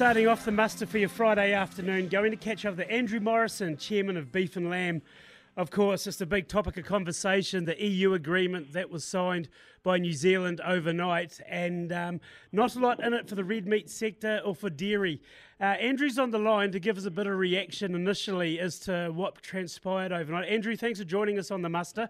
starting off the muster for your Friday afternoon, going to catch up with Andrew Morrison, chairman of Beef and Lamb. Of course, it's a big topic of conversation the EU agreement that was signed by New Zealand overnight, and um, not a lot in it for the red meat sector or for dairy. Uh, Andrew's on the line to give us a bit of reaction initially as to what transpired overnight. Andrew, thanks for joining us on the muster.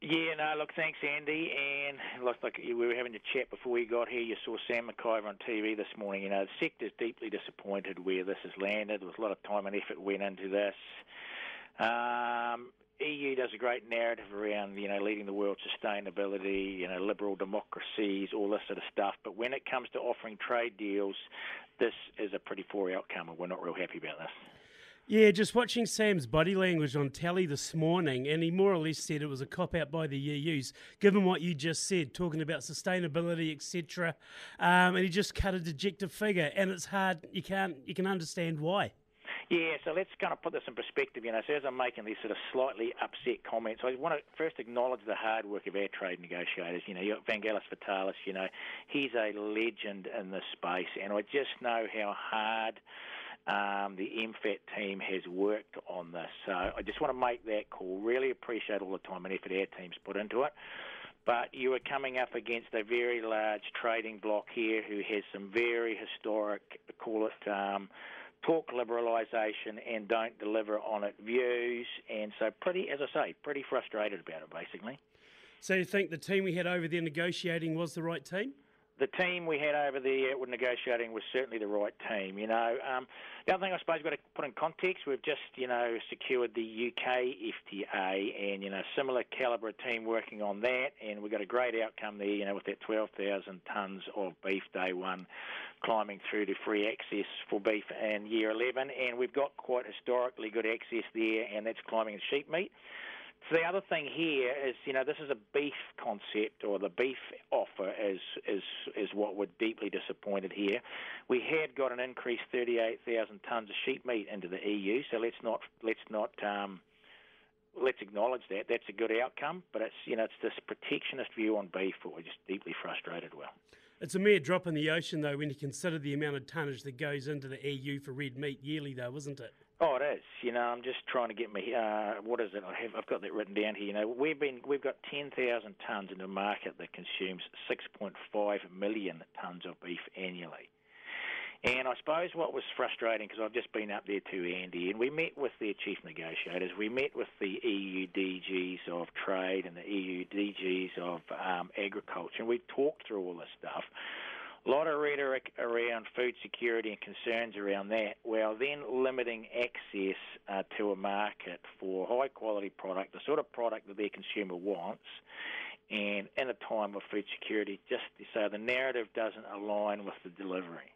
Yeah, no, look, thanks, Andy. And looks like we were having a chat before we got here. You saw Sam McIvor on TV this morning. You know, the sector's deeply disappointed where this has landed. There was a lot of time and effort went into this. Um, EU does a great narrative around, you know, leading the world sustainability, you know, liberal democracies, all this sort of stuff. But when it comes to offering trade deals, this is a pretty poor outcome, and we're not real happy about this. Yeah, just watching Sam's body language on telly this morning, and he more or less said it was a cop out by the EU's, given what you just said, talking about sustainability, etc. Um, and he just cut a dejected figure, and it's hard. You can't. You can understand why. Yeah, so let's kind of put this in perspective. You know, so as I'm making these sort of slightly upset comments, I want to first acknowledge the hard work of our trade negotiators. You know, you've got Vangelis Vitalis. You know, he's a legend in this space, and I just know how hard um, the MFAT team has worked on this. So I just want to make that call. Really appreciate all the time and effort our team's put into it. But you are coming up against a very large trading bloc here who has some very historic, call it, um, talk liberalisation and don't deliver on it views. And so, pretty, as I say, pretty frustrated about it, basically. So you think the team we had over there negotiating was the right team? The team we had over there with negotiating was certainly the right team. You know, um, the other thing I suppose we've got to put in context, we've just you know secured the UK FTA, and you know similar calibre team working on that, and we've got a great outcome there. You know, with that 12,000 tonnes of beef day one, climbing through to free access for beef in year 11, and we've got quite historically good access there, and that's climbing in sheep meat. So the other thing here is, you know, this is a beef concept or the beef offer is is is what we're deeply disappointed here. We had got an increased 38,000 tonnes of sheep meat into the EU, so let's not let's not um, let's acknowledge that. That's a good outcome, but it's you know it's this protectionist view on beef that we're just deeply frustrated with. It's a mere drop in the ocean, though, when you consider the amount of tonnage that goes into the EU for red meat yearly, though, isn't it? Oh, it is. You know, I'm just trying to get me. Uh, what is it? I have. I've got that written down here. You know, we've been we've got 10,000 tonnes in a market that consumes 6.5 million tonnes of beef annually. And I suppose what was frustrating, because I've just been up there too, Andy, and we met with their chief negotiators. We met with the EU DGs of trade and the EU DGs of um, agriculture, and we talked through all this stuff. A lot of rhetoric around food security and concerns around that, while then limiting access uh, to a market for high quality product, the sort of product that their consumer wants, and in a time of food security, just so the narrative doesn't align with the delivery.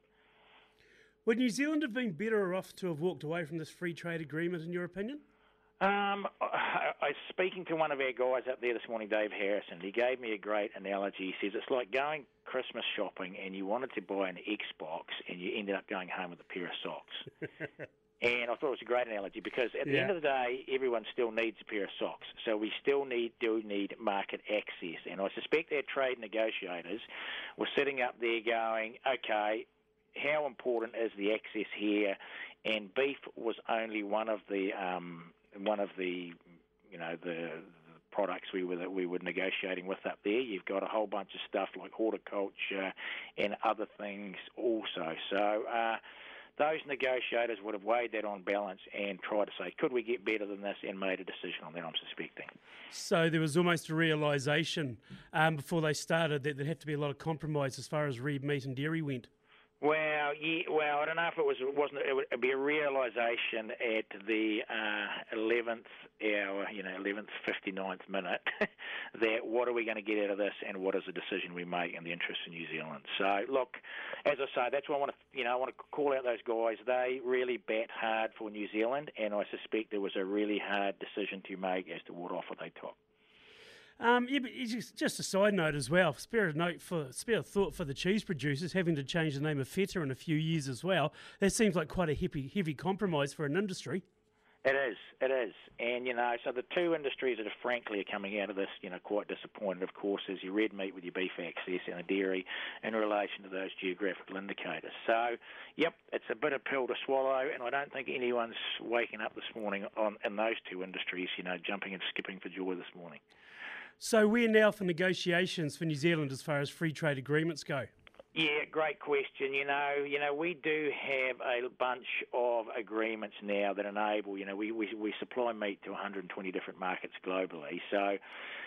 Would New Zealand have been better off to have walked away from this free trade agreement, in your opinion? Um, I, I was speaking to one of our guys up there this morning, Dave Harrison. He gave me a great analogy. He says it's like going Christmas shopping and you wanted to buy an Xbox and you ended up going home with a pair of socks. and I thought it was a great analogy because at the yeah. end of the day, everyone still needs a pair of socks. So we still need do need market access. And I suspect our trade negotiators were sitting up there going, okay, how important is the access here? And beef was only one of the um, one of the you know the, the products we were that we were negotiating with up there. You've got a whole bunch of stuff like horticulture and other things also. So. Uh, those negotiators would have weighed that on balance and tried to say, could we get better than this, and made a decision on that, I'm suspecting. So there was almost a realisation um, before they started that there'd have to be a lot of compromise as far as red meat and dairy went. Well, yeah, well, I don't know if it was it wasn't it would be a realization at the uh, 11th hour, you know, 11th 59th minute that what are we going to get out of this, and what is the decision we make in the interest of New Zealand. So, look, as I say, that's why I want to, you know, I want to call out those guys. They really bat hard for New Zealand, and I suspect there was a really hard decision to make as to what offer they took. Um, yeah, but just a side note as well. Spare a note for spare a thought for the cheese producers having to change the name of Feta in a few years as well. That seems like quite a heavy, heavy compromise for an industry. It is, it is, and you know, so the two industries that are frankly are coming out of this, you know, quite disappointed. Of course, is your red meat with your beef access and the dairy in relation to those geographical indicators. So, yep, it's a bitter pill to swallow, and I don't think anyone's waking up this morning on in those two industries, you know, jumping and skipping for joy this morning. So, we're now for negotiations for New Zealand as far as free trade agreements go. Yeah, great question. You know, you know, we do have a bunch of agreements now that enable. You know, we we, we supply meat to 120 different markets globally. So,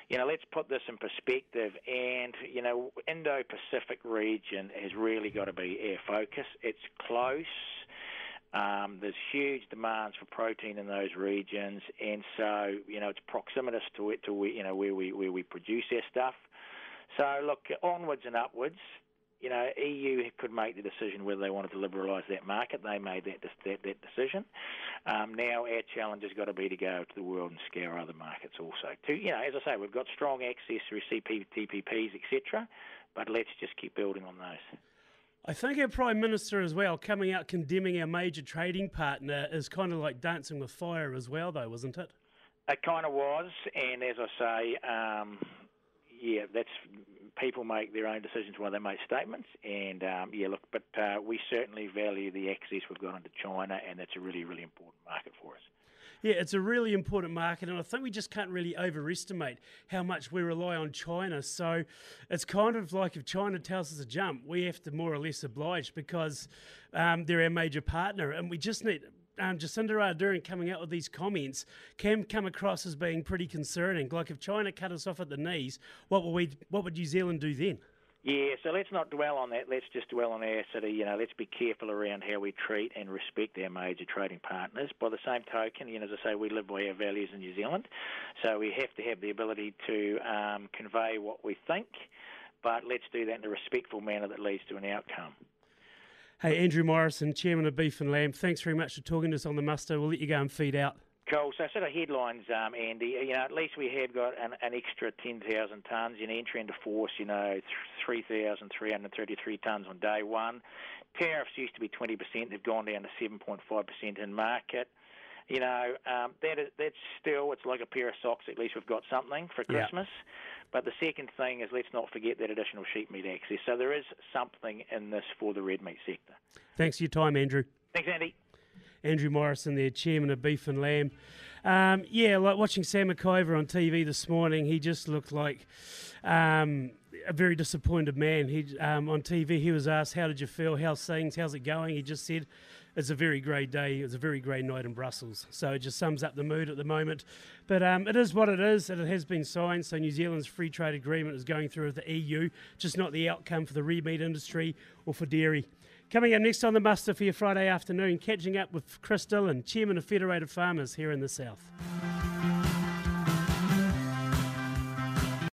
you know, let's put this in perspective. And you know, Indo-Pacific region has really got to be our focus. It's close. Um, there's huge demands for protein in those regions, and so you know it's proximitous to it to you know where we where we produce our stuff. So look onwards and upwards you know, EU could make the decision whether they wanted to liberalise that market. They made that that, that decision. Um, now our challenge has got to be to go to the world and scour other markets also. To you know, as I say, we've got strong access through CPTPPs, etc. But let's just keep building on those. I think our Prime Minister as well, coming out condemning our major trading partner, is kind of like dancing with fire as well, though, wasn't it? It kind of was, and as I say, um, yeah, that's people make their own decisions while they make statements. And um, yeah, look, but uh, we certainly value the access we've got into China, and that's a really, really important market for us. Yeah, it's a really important market, and I think we just can't really overestimate how much we rely on China. So it's kind of like if China tells us to jump, we have to more or less oblige because um, they're our major partner, and we just need um, Jacinda Ardern coming out with these comments can come across as being pretty concerning. Like if China cut us off at the knees, what would we? What would New Zealand do then? Yeah, so let's not dwell on that. Let's just dwell on our city. You know, let's be careful around how we treat and respect our major trading partners. By the same token, you know, as I say, we live by our values in New Zealand, so we have to have the ability to um, convey what we think, but let's do that in a respectful manner that leads to an outcome. Hey, Andrew Morrison, Chairman of Beef and Lamb, thanks very much for talking to us on the muster. We'll let you go and feed out. Cool. So, sort of headlines, um, Andy. You know, at least we have got an, an extra 10,000 tonnes. in entry into force, you know, 3,333 tonnes on day one. Tariffs used to be 20%. They've gone down to 7.5% in market. You know, um, that is, that's still, it's like a pair of socks. At least we've got something for Christmas. Yeah. But the second thing is let's not forget that additional sheep meat access. So there is something in this for the red meat sector. Thanks for your time, Andrew. Thanks, Andy. Andrew Morrison, the chairman of Beef and Lamb. Um, yeah, like watching Sam McIvor on TV this morning, he just looked like um, a very disappointed man. He um, on TV, he was asked, "How did you feel? How's things? How's it going?" He just said, "It's a very grey day. It was a very grey night in Brussels." So it just sums up the mood at the moment. But um, it is what it is, and it has been signed. So New Zealand's free trade agreement is going through with the EU, just not the outcome for the red meat industry or for dairy. Coming up next on the muster for your Friday afternoon, catching up with Chris Dillon, Chairman of Federated Farmers here in the South.